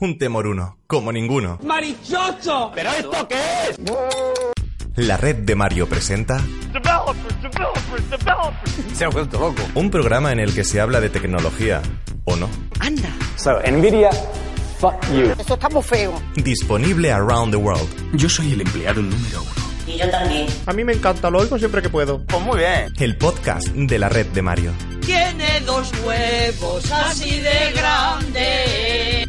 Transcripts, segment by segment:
Un temor uno, como ninguno. ¡Marichocho! ¿Pero esto qué es? La red de Mario presenta Se ha vuelto loco. un programa en el que se habla de tecnología, ¿o no? Anda. So, Nvidia, fuck you. Eso está muy feo. Disponible around the world. Yo soy el empleado número uno. Y yo también. A mí me encanta, lo oigo siempre que puedo. Pues muy bien. El podcast de la red de Mario. Tiene dos huevos así de grandes.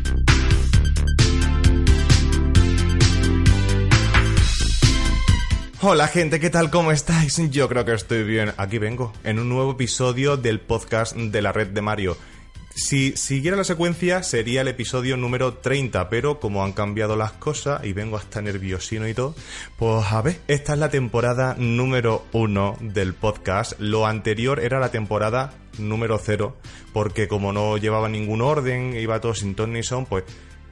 Hola gente, ¿qué tal? ¿Cómo estáis? Yo creo que estoy bien. Aquí vengo, en un nuevo episodio del podcast de la red de Mario. Si siguiera la secuencia sería el episodio número 30, pero como han cambiado las cosas y vengo hasta nerviosino y todo, pues a ver, esta es la temporada número 1 del podcast. Lo anterior era la temporada número 0, porque como no llevaba ningún orden, iba todo sin ton ni son, pues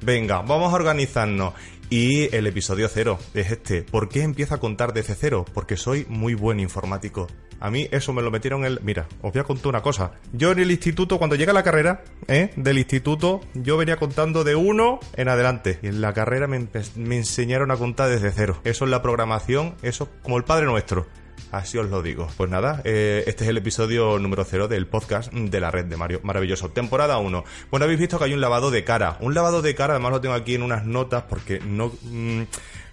venga, vamos a organizarnos. Y el episodio cero es este. ¿Por qué empiezo a contar desde cero? Porque soy muy buen informático. A mí eso me lo metieron el... Mira, os voy a contar una cosa. Yo en el instituto, cuando llega la carrera ¿eh? del instituto, yo venía contando de uno en adelante. Y en la carrera me, me enseñaron a contar desde cero. Eso es la programación, eso como el Padre Nuestro. Así os lo digo. Pues nada, eh, este es el episodio número cero del podcast de la red de Mario. Maravilloso. Temporada 1. Bueno, habéis visto que hay un lavado de cara. Un lavado de cara, además lo tengo aquí en unas notas porque no, mm,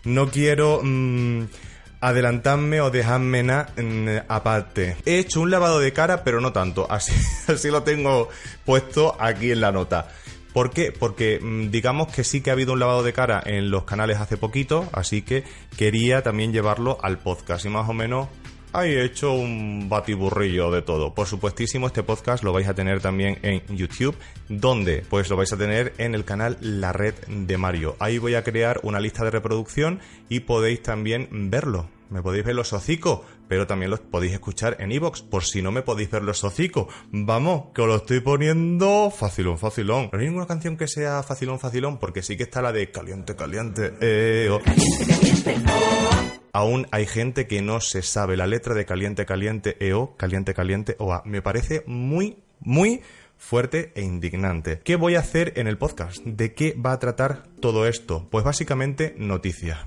no quiero... mm, adelantarme o dejarme nada mm, aparte. He hecho un lavado de cara, pero no tanto. Así, así lo tengo puesto aquí en la nota. ¿Por qué? Porque mm, digamos que sí que ha habido un lavado de cara en los canales hace poquito, así que quería también llevarlo al podcast y más o menos he hecho un batiburrillo de todo. Por supuestísimo, este podcast lo vais a tener también en YouTube, donde pues lo vais a tener en el canal La Red de Mario. Ahí voy a crear una lista de reproducción y podéis también verlo. Me podéis ver los hocicos, pero también los podéis escuchar en iVoox, por si no me podéis ver los hocicos. Vamos, que os lo estoy poniendo facilón, facilón. No hay ninguna canción que sea facilón, facilón, porque sí que está la de caliente, caliente, eh, oh. Aún hay gente que no se sabe la letra de caliente, caliente, EO, caliente, caliente, OA. Me parece muy, muy fuerte e indignante. ¿Qué voy a hacer en el podcast? ¿De qué va a tratar todo esto? Pues básicamente noticias.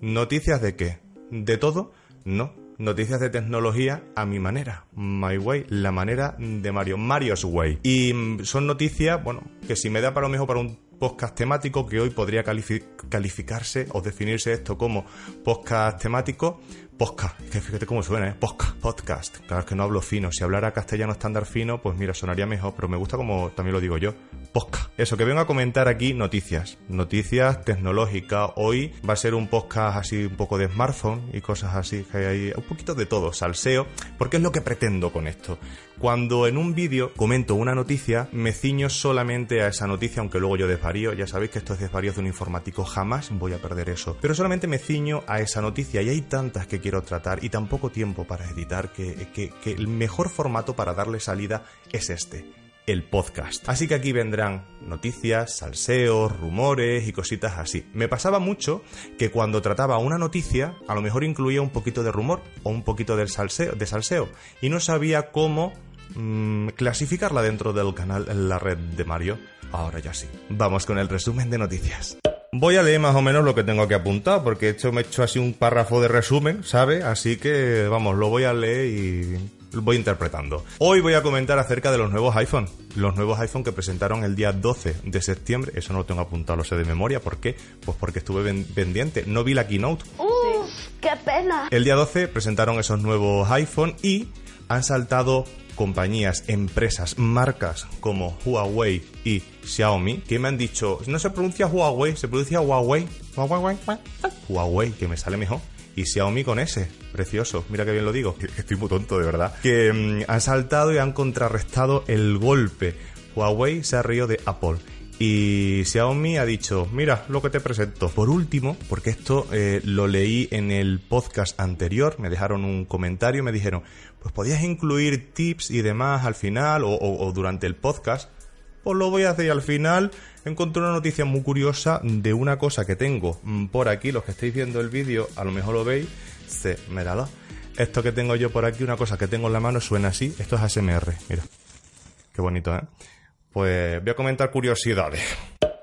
¿Noticias de qué? ¿De todo? No. Noticias de tecnología a mi manera. My way, la manera de Mario. Mario's way. Y mm, son noticias, bueno, que si me da para lo mejor para un podcast temático, que hoy podría califi- calificarse o definirse esto como podcast temático, podcast, que fíjate cómo suena, ¿eh? Podcast, podcast. Claro que no hablo fino. Si hablara castellano estándar fino, pues mira, sonaría mejor, pero me gusta como también lo digo yo. Podcast. Eso, que vengo a comentar aquí noticias. Noticias tecnológicas. Hoy va a ser un podcast así un poco de smartphone y cosas así, que hay un poquito de todo, salseo, porque es lo que pretendo con esto. Cuando en un vídeo comento una noticia, me ciño solamente a esa noticia, aunque luego yo desvarío. Ya sabéis que esto es desvarío de un informático, jamás voy a perder eso. Pero solamente me ciño a esa noticia y hay tantas que quiero tratar y tan poco tiempo para editar que, que- que el mejor formato para darle salida es este el podcast. Así que aquí vendrán noticias, salseos, rumores y cositas así. Me pasaba mucho que cuando trataba una noticia, a lo mejor incluía un poquito de rumor o un poquito del salseo, de salseo y no sabía cómo mm, clasificarla dentro del canal en la red de Mario. Ahora ya sí. Vamos con el resumen de noticias. Voy a leer más o menos lo que tengo que apuntar, porque esto me he hecho así un párrafo de resumen, ¿sabe? Así que, vamos, lo voy a leer y voy interpretando. Hoy voy a comentar acerca de los nuevos iPhone. Los nuevos iPhone que presentaron el día 12 de septiembre. Eso no lo tengo apuntado, lo sé de memoria. ¿Por qué? Pues porque estuve pendiente. No vi la keynote. ¡Uf! ¡Qué pena! El día 12 presentaron esos nuevos iPhone y han saltado compañías, empresas, marcas como Huawei y Xiaomi que me han dicho, no se pronuncia Huawei, se pronuncia Huawei. Huawei, Huawei, que me sale mejor. Y Xiaomi con S, precioso, mira que bien lo digo, estoy muy tonto de verdad. Que mm, han saltado y han contrarrestado el golpe. Huawei se ha reído de Apple y Xiaomi ha dicho, mira lo que te presento. Por último, porque esto eh, lo leí en el podcast anterior, me dejaron un comentario, me dijeron, pues podías incluir tips y demás al final o, o- o durante el podcast. Pues lo voy a hacer y al final encontré una noticia muy curiosa de una cosa que tengo mm, por aquí. Los que estáis viendo el vídeo, a lo mejor lo veis. Se, míralo. Esto que tengo yo por aquí, una cosa que tengo en la mano, suena así. Esto es ASMR, mira. Qué bonito, ¿eh? Pues voy a comentar curiosidades.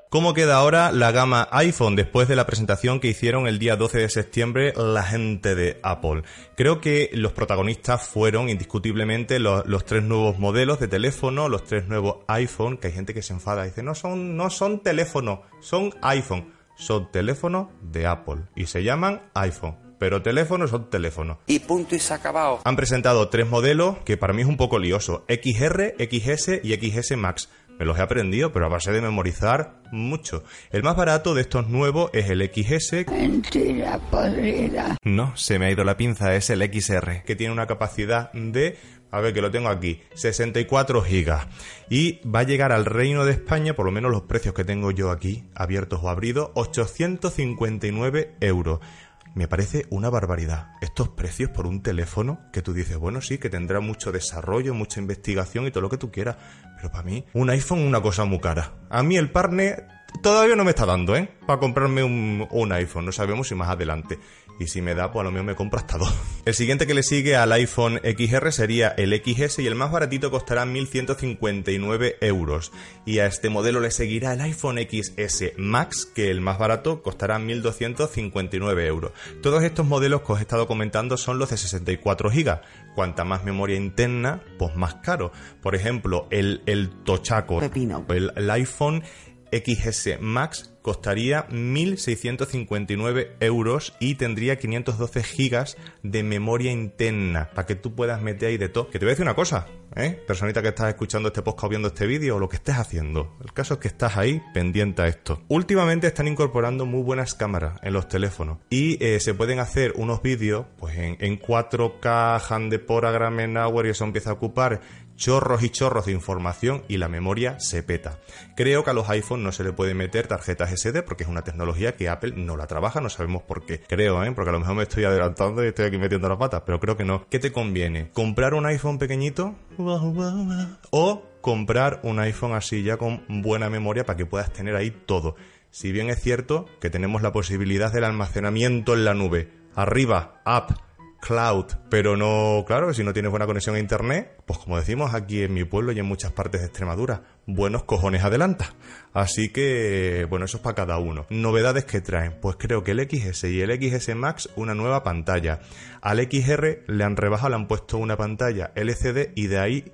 ¿Cómo queda ahora la gama iPhone después de la presentación que hicieron el día 12 de septiembre la gente de Apple? Creo que los protagonistas fueron indiscutiblemente los, los tres nuevos modelos de teléfono, los tres nuevos iPhone, que hay gente que se enfada y dice, no son, no son teléfonos, son iPhone. Son teléfonos de Apple y se llaman iPhone pero teléfonos son teléfonos. Y punto y se ha acabado. Han presentado tres modelos que para mí es un poco lioso. XR, XS y XS Max. Me los he aprendido, pero a base de memorizar mucho. El más barato de estos nuevos es el XS. Mentira podrida. No, se me ha ido la pinza, es el XR, que tiene una capacidad de a ver que lo tengo aquí, 64 gigas. Y va a llegar al Reino de España, por lo menos los precios que tengo yo aquí, abiertos o abridos, 859 euros. Me parece una barbaridad. Estos precios por un teléfono que tú dices, bueno, sí, que tendrá mucho desarrollo, mucha investigación y todo lo que tú quieras. Pero para mí, un iPhone es una cosa muy cara. A mí el partner todavía no me está dando, ¿eh? Para comprarme un, un iPhone. No sabemos si más adelante. Y si me da, pues a lo mejor me compro hasta dos. El siguiente que le sigue al iPhone XR sería el XS y el más baratito costará 1.159 euros. Y a este modelo le seguirá el iPhone XS Max, que el más barato costará 1.259 euros. Todos estos modelos que os he estado comentando son los de 64 GB. Cuanta más memoria interna, pues más caro. Por ejemplo, el, el Tochaco, el, el iPhone XS Max costaría 1.659 euros y tendría 512 gigas de memoria interna para que tú puedas meter ahí de todo. Que te voy a decir una cosa, ¿eh? Personita que estás escuchando este podcast o viendo este vídeo o lo que estés haciendo. El caso es que estás ahí pendiente a esto. Últimamente están incorporando muy buenas cámaras en los teléfonos y eh, se pueden hacer unos vídeos pues en, en 4K, hand de Poragram en hour y eso empieza a ocupar chorros y chorros de información y la memoria se peta. Creo que a los iPhone no se le puede meter tarjetas SD porque es una tecnología que Apple no la trabaja, no sabemos por qué. Creo, ¿eh? porque a lo mejor me estoy adelantando y estoy aquí metiendo las patas, pero creo que no. ¿Qué te conviene? ¿Comprar un iPhone pequeñito? ¿O comprar un iPhone así ya con buena memoria para que puedas tener ahí todo? Si bien es cierto que tenemos la posibilidad del almacenamiento en la nube, arriba, app, cloud, pero no, claro, si no tienes buena conexión a internet, pues como decimos aquí en mi pueblo y en muchas partes de Extremadura, buenos cojones adelanta. Así que, bueno, eso es para cada uno. Novedades que traen, pues creo que el XS y el XS Max una nueva pantalla. Al XR le han rebajado, le han puesto una pantalla LCD y de ahí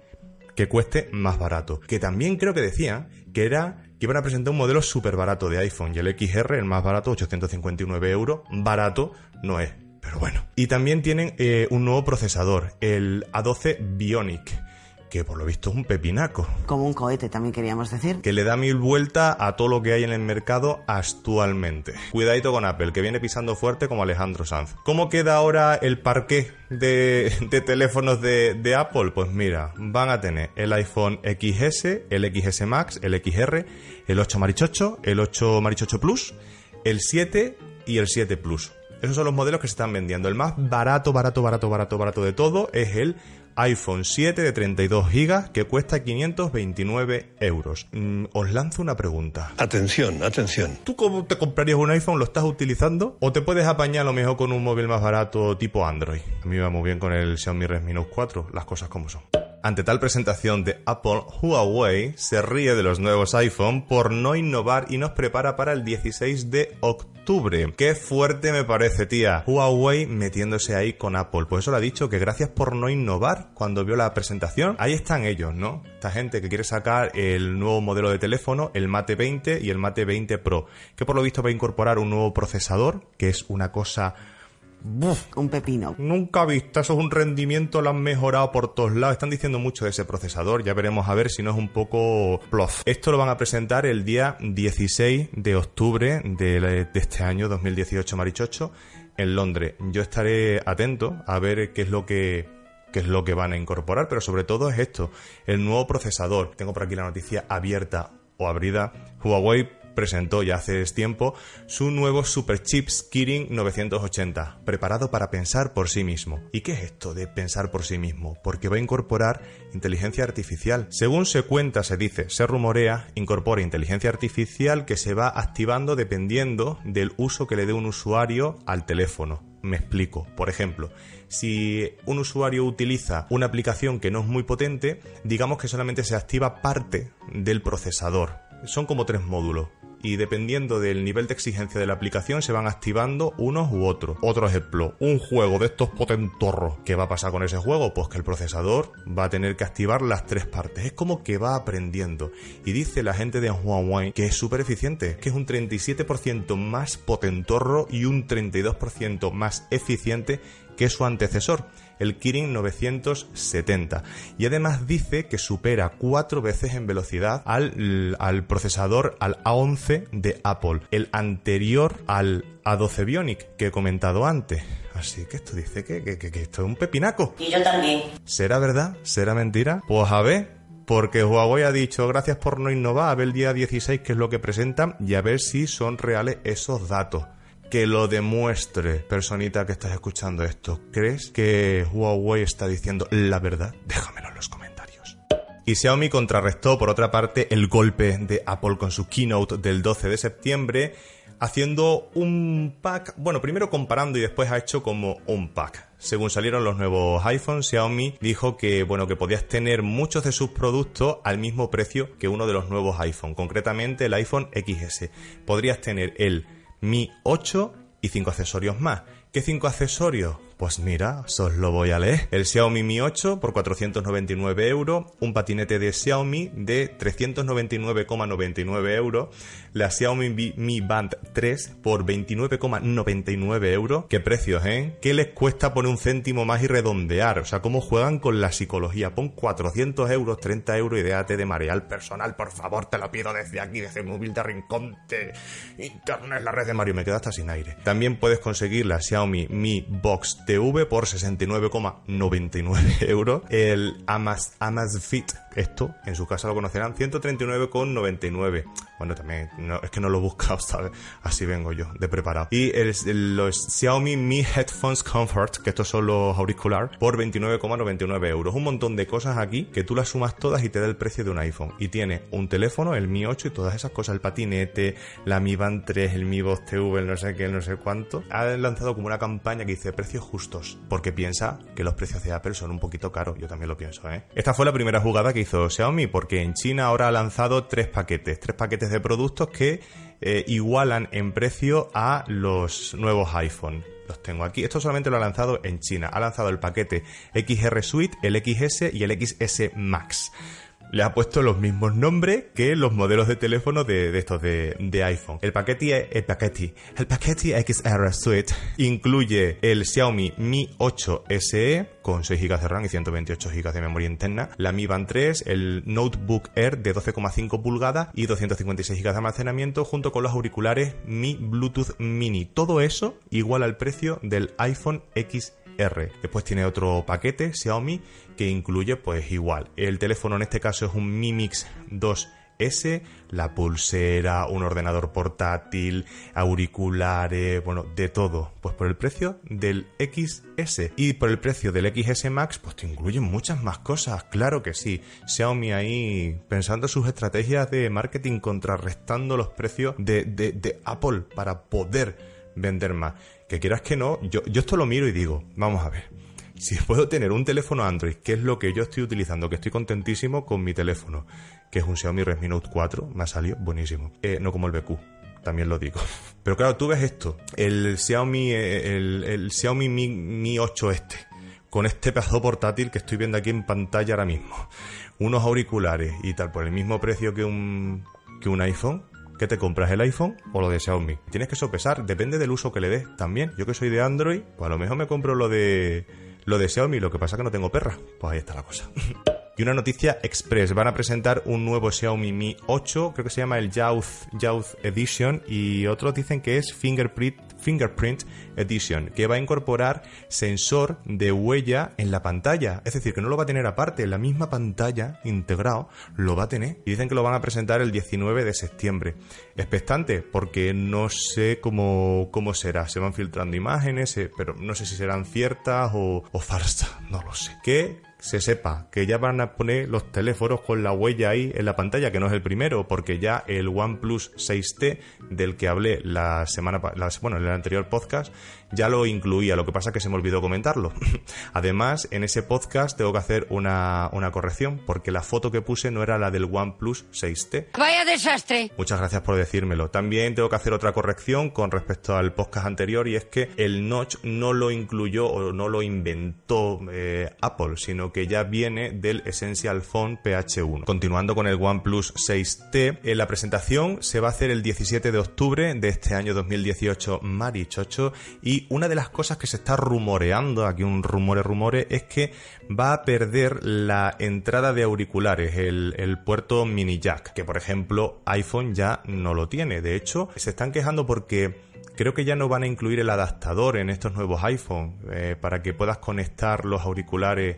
que cueste más barato. Que también creo que decían que era que iban a presentar un modelo súper barato de iPhone y el XR, el más barato, 859 euros. Barato no es, pero bueno. Y también tienen eh, un nuevo procesador, el A12 Bionic, que por lo visto es un pepinaco, Como un cohete, también queríamos decir. que le da mil vueltas a todo lo que hay en el mercado actualmente. Cuidadito con Apple, que viene pisando fuerte como Alejandro Sanz. ¿Cómo queda ahora el parqué de, de teléfonos de, de Apple? Pues mira, van a tener el iPhone XS, el XS Max, el XR, el 8 Marichocho, el 8 Marichocho Plus, el 7 y el 7 Plus. Esos son los modelos que se están vendiendo. El más barato, barato, barato, barato, barato de todo es el iPhone 7 de 32 GB que cuesta 529 euros. Mm, os lanzo una pregunta. Atención, atención. ¿Tú cómo te comprarías un iPhone? ¿Lo estás utilizando? ¿O te puedes apañar a lo mejor con un móvil más barato tipo Android? A mí me va muy bien con el Xiaomi Redmi Note 4, las cosas como son. Ante tal presentación de Apple, Huawei se ríe de los nuevos iPhone por no innovar y nos prepara para el 16 de octubre. Qué fuerte me parece, tía. Huawei metiéndose ahí con Apple. Pues eso lo ha dicho, que gracias por no innovar cuando vio la presentación. Ahí están ellos, ¿no? Esta gente que quiere sacar el nuevo modelo de teléfono, el Mate 20 y el Mate 20 Pro, que por lo visto va a incorporar un nuevo procesador, que es una cosa Un pepino. Nunca visto, eso es un rendimiento, lo han mejorado por todos lados. Están diciendo mucho de ese procesador, ya veremos a ver si no es un poco plof. Esto lo van a presentar el día 16 de octubre de, de este año 2018, Marichocho, en Londres. Yo estaré atento a ver qué es lo que qué es lo que van a incorporar, pero sobre todo es esto, el nuevo procesador. Tengo por aquí la noticia abierta o abrida. Huawei presentó ya hace tiempo su nuevo superchip Kirin 980, preparado para pensar por sí mismo. ¿Y qué es esto de pensar por sí mismo? Porque va a incorporar inteligencia artificial. Según se cuenta, se dice, se rumorea, incorpora inteligencia artificial que se va activando dependiendo del uso que le dé un usuario al teléfono. Me explico. Por ejemplo, si un usuario utiliza una aplicación que no es muy potente, digamos que solamente se activa parte del procesador. Son como tres módulos. Y dependiendo del nivel de exigencia de la aplicación se van activando unos u otros. Otro ejemplo, un juego de estos potentorros. ¿Qué va a pasar con ese juego? Pues que el procesador va a tener que activar las tres partes. Es como que va aprendiendo. Y dice la gente de Huawei que es súper eficiente, que es un 37% más potentorro y un 32% más eficiente que su antecesor, el Kirin 970. Y además dice que supera cuatro veces en velocidad al, al procesador, al A11 de Apple, el anterior al A12 Bionic que he comentado antes. Así que esto dice que, que, que, que esto es un pepinaco. Y yo también. ¿Será verdad? ¿Será mentira? Pues a ver, porque Huawei ha dicho gracias por no innovar, a ver el día 16 qué es lo que presentan y a ver si son reales esos datos. Que lo demuestre, personita que estás escuchando esto. ¿Crees que Huawei está diciendo la verdad? Déjamelo en los comentarios. Y Xiaomi contrarrestó, por otra parte, el golpe de Apple con su keynote del 12 de septiembre, haciendo un pack, bueno, primero comparando y después ha hecho como un pack. Según salieron los nuevos iPhones, Xiaomi dijo que bueno, que podías tener muchos de sus productos al mismo precio que uno de los nuevos iPhone, concretamente el iPhone XS. Podrías tener el Mi 8 y 5 accesorios más. ¿Qué 5 accesorios? Pues mira, os lo voy a leer. El Xiaomi Mi 8 por 499 euros, un patinete de Xiaomi de 399,99 euros, la Xiaomi Mi Band 3 por 29,99 euros. ¿Qué precios, eh? ¿Qué les cuesta poner un céntimo más y redondear? O sea, ¿cómo juegan con la psicología? Pon 400 euros, 30 euros y déjate de marear personal, por favor, te lo pido desde aquí, desde el móvil de rincón internet, la red de Mario. Me quedo hasta sin aire. También puedes conseguir la Xiaomi Mi Box TV por 69,99 euros. El Amaz, Amazfit, esto en su casa lo conocerán, 139,99. Bueno, también es que no lo he buscado, ¿sabes? Así vengo yo, de preparado. Y el, los Xiaomi Mi Headphones Comfort, que estos son los auriculares, por 29,99 euros. Un montón de cosas aquí que tú las sumas todas y te da el precio de un iPhone. Y tiene un teléfono, el Mi 8 y todas esas cosas, el patinete, la Mi Band 3, el Mi Box TV, el no sé qué, no sé cuánto. Ha lanzado como una campaña que dice precios porque piensa que los precios de Apple son un poquito caros. Yo también lo pienso, ¿eh? Esta fue la primera jugada que hizo Xiaomi, porque en China ahora ha lanzado tres paquetes, tres paquetes de productos que eh, igualan en precio a los nuevos iPhone. Los tengo aquí. Esto solamente lo ha lanzado en China. Ha lanzado el paquete XR Suite, el XS y el XS Max. Le ha puesto los mismos nombres que los modelos de teléfono de, estos de, iPhone. El paquete, el el paquete XR Suite incluye el Xiaomi Mi 8 SE con 6 GB de RAM y 128 GB de memoria interna, la Mi Band 3, el Notebook Air de 12,5 pulgadas y 256 GB de almacenamiento junto con los auriculares Mi Bluetooth Mini. Todo eso igual al precio del iPhone XR. Después tiene otro paquete Xiaomi que incluye pues igual. El teléfono en este caso es un Mi Mix 2S, la pulsera, un ordenador portátil, auriculares, bueno, de todo. Pues por el precio del XS. Y por el precio del XS Max, pues te incluyen muchas más cosas. Claro que sí. Xiaomi ahí pensando sus estrategias de marketing contrarrestando los precios de Apple para poder vender más. Que quieras que no, yo, yo esto lo miro y digo, vamos a ver. Si puedo tener un teléfono Android, que es lo que yo estoy utilizando, que estoy contentísimo con mi teléfono, que es un Xiaomi Redmi Note 4, me ha salido buenísimo. Eh, no como el BQ, también lo digo. Pero claro, tú ves esto, el Xiaomi, eh, el, el Xiaomi Mi, Mi 8 este, con este pedazo portátil que estoy viendo aquí en pantalla ahora mismo, unos auriculares y tal, por el mismo precio que un, que un iPhone, ¿Qué te compras, el iPhone o lo de Xiaomi? Tienes que sopesar, depende del uso que le des también. Yo que soy de Android, pues a lo mejor me compro lo de lo de Xiaomi, lo que pasa que no tengo perra. Pues ahí está la cosa. Y una noticia express, van a presentar un nuevo Xiaomi Mi 8, creo que se llama el Youth, Youth Edition y otros dicen que es Fingerprint, Fingerprint Edition, que va a incorporar sensor de huella en la pantalla, es decir, que no lo va a tener aparte, la misma pantalla integrado lo va a tener. Y dicen que lo van a presentar el 19 de septiembre. Expectante, porque no sé cómo, cómo será, se van filtrando imágenes, eh, pero no sé si serán ciertas o, o falsas, no lo sé. Que se sepa que ya van a poner los teléfonos con la huella ahí en la pantalla, que no es el primero, porque ya el OnePlus 6T del que hablé la semana, bueno, en el anterior podcast, ya lo incluía, lo que pasa es que se me olvidó comentarlo. Además, en ese podcast tengo que hacer una, una corrección, porque la foto que puse no era la del OnePlus 6T. Vaya desastre. Muchas gracias por decírmelo. También tengo que hacer otra corrección con respecto al podcast anterior y es que el notch no lo incluyó o no lo inventó eh, Apple, sino que ya viene del Essential Phone PH1. Continuando con el OnePlus 6T, en la presentación se va a hacer el 17 de octubre de este año 2018 Marichocho y una de las cosas que se está rumoreando, aquí un rumore rumore, es que va a perder la entrada de auriculares, el, puerto mini jack, que por ejemplo iPhone ya no lo tiene. De hecho, se están quejando porque creo que ya no van a incluir el adaptador en estos nuevos iPhone eh, para que puedas conectar los auriculares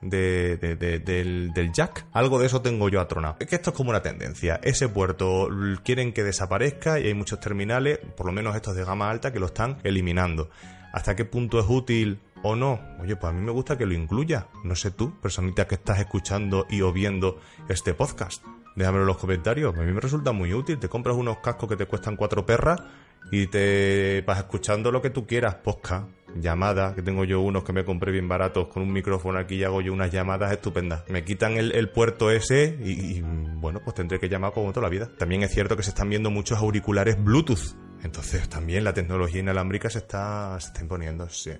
de, de- de- del, jack. Algo de eso tengo yo atronado. Es que esto es como una tendencia. Ese puerto quieren que desaparezca y hay muchos terminales, por lo menos estos de gama alta, que lo están eliminando. ¿Hasta qué punto es útil o no? Oye, pues a mí me gusta que lo incluya. No sé tú, personita que estás escuchando y o viendo este podcast. Déjamelo en los comentarios. A mí me resulta muy útil. Te compras unos cascos que te cuestan cuatro perras y te vas escuchando lo que tú quieras. Podcast, llamadas, que tengo yo unos que me compré bien baratos con un micrófono aquí y hago yo unas llamadas estupendas. Me quitan el, puerto ese y, y, bueno, pues tendré que llamar como toda la vida. También es cierto que se están viendo muchos auriculares Bluetooth. Entonces también la tecnología inalámbrica se está, se está imponiendo, sí.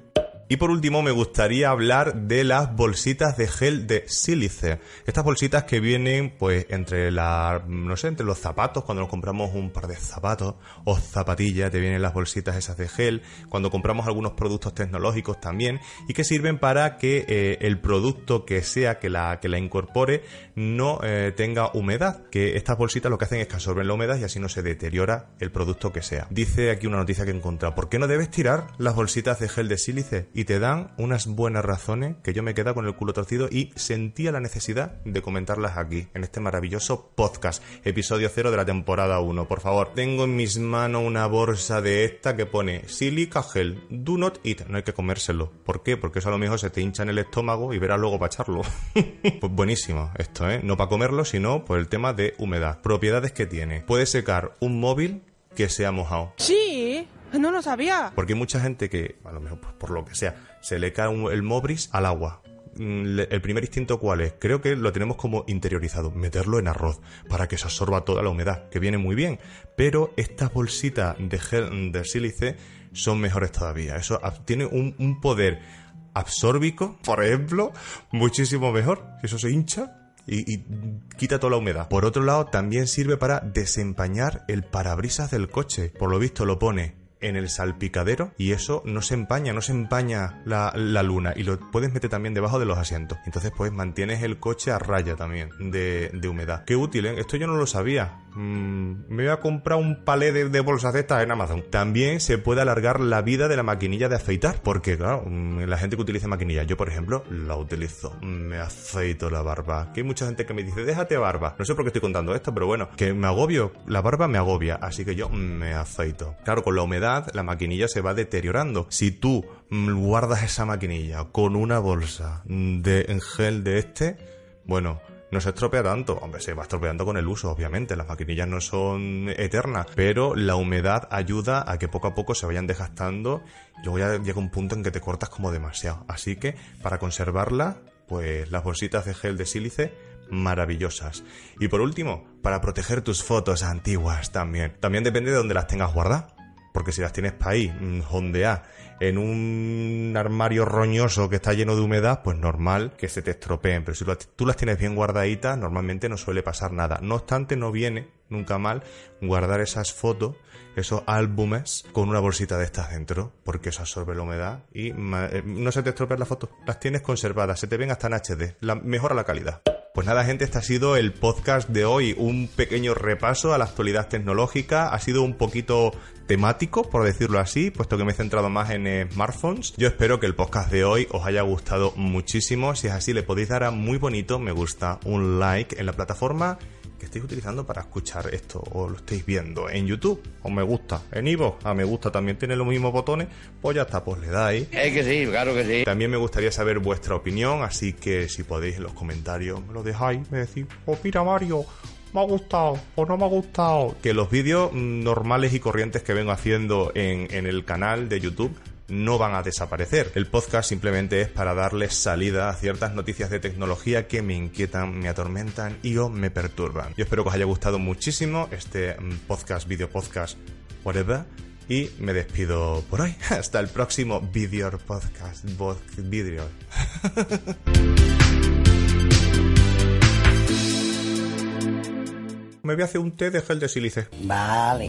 Y por último me gustaría hablar de las bolsitas de gel de sílice. Estas bolsitas que vienen pues entre la, no sé, entre los zapatos, cuando nos compramos un par de zapatos o zapatillas, te vienen las bolsitas esas de gel, cuando compramos algunos productos tecnológicos también y que sirven para que eh, el producto que sea que la, que la incorpore no eh, tenga humedad, que estas bolsitas lo que hacen es que absorben la humedad y así no se deteriora el producto que sea. Dice aquí una noticia que he encontrado, ¿por qué no debes tirar las bolsitas de gel de sílice? Y te dan unas buenas razones que yo me queda con el culo torcido y sentía la necesidad de comentarlas aquí, en este maravilloso podcast, episodio 0 de la temporada 1. Por favor, tengo en mis manos una bolsa de esta que pone silica gel, do not eat, no hay que comérselo. ¿Por qué? Porque eso a lo mejor se te hincha en el estómago y verás luego para echarlo. pues buenísimo esto, ¿eh? No para comerlo, sino por el tema de humedad. Propiedades que tiene. Puede secar un móvil que sea mojado. Sí, no lo sabía. Porque hay mucha gente que, a lo mejor por lo que sea, se le cae el Mobris al agua. Mm, El primer instinto cuál es? Creo que lo tenemos como interiorizado, meterlo en arroz para que se absorba toda la humedad, que viene muy bien. Pero estas bolsitas de gel de sílice son mejores todavía. Eso tiene un, un poder absórbico, por ejemplo, muchísimo mejor. Eso se hincha y, y quita toda la humedad. Por otro lado, también sirve para desempañar el parabrisas del coche. Por lo visto lo pone en el salpicadero y eso no se empaña, no se empaña la, la luna y lo puedes meter también debajo de los asientos. Entonces pues mantienes el coche a raya también de, de humedad. Qué útil, ¿eh? Esto yo no lo sabía. Mm, me voy a comprar un palé de, de bolsas de estas en Amazon. También se puede alargar la vida de la maquinilla de afeitar porque claro, mm, la gente que utiliza maquinilla, yo por ejemplo la utilizo. Me afeito la barba. Que hay mucha gente que me dice, déjate barba. No sé por qué estoy contando esto, pero bueno, que me agobio. La barba me agobia, así que yo me afeito. Claro, con la humedad la maquinilla se va deteriorando. Si tú mm, guardas esa maquinilla con una bolsa de gel de este, bueno, no se estropea tanto. Hombre, se va estropeando con el uso, obviamente. Las maquinillas no son eternas, pero la humedad ayuda a que poco a poco se vayan desgastando y luego ya llega un punto en que te cortas como demasiado. Así que, para conservarla, pues las bolsitas de gel de sílice maravillosas. Y por último, para proteger tus fotos antiguas también. También depende de dónde las tengas guardadas. Porque si las tienes para ahí, mm, jondear en un armario roñoso que está lleno de humedad, pues normal que se te estropeen. Pero si tú las tienes bien guardaditas, normalmente no suele pasar nada. No obstante, no viene nunca mal guardar esas fotos, esos álbumes, con una bolsita de estas dentro, porque eso absorbe la humedad y eh, no se te estropean las fotos. Las tienes conservadas, se te ven hasta en HD. La, mejora la calidad. Pues nada, gente, este ha sido el podcast de hoy. Un pequeño repaso a la actualidad tecnológica. Ha sido un poquito temático, por decirlo así, puesto que me he centrado más en smartphones. Yo espero que el podcast de hoy os haya gustado muchísimo. Si es así, le podéis dar a muy bonito me gusta, un like en la plataforma que estéis utilizando para escuchar esto o lo estéis viendo en YouTube o me gusta, en Ivo a me gusta también tiene los mismos botones, pues ya está, pues le dais. Es que sí, claro que sí. También me gustaría saber vuestra opinión, así que si podéis en los comentarios me lo dejáis, me decís, oh mira Mario, me ha gustado o no me ha gustado. Que los vídeos mm, normales y corrientes que vengo haciendo en, en el canal de YouTube no van a desaparecer. El podcast simplemente es para darles salida a ciertas noticias de tecnología que me inquietan, me atormentan y o me perturban. Yo espero que os haya gustado muchísimo este mm, podcast, video podcast, whatever. Y me despido por hoy. Hasta el próximo video podcast. Me voy a hacer un té de gel de sílice. Vale.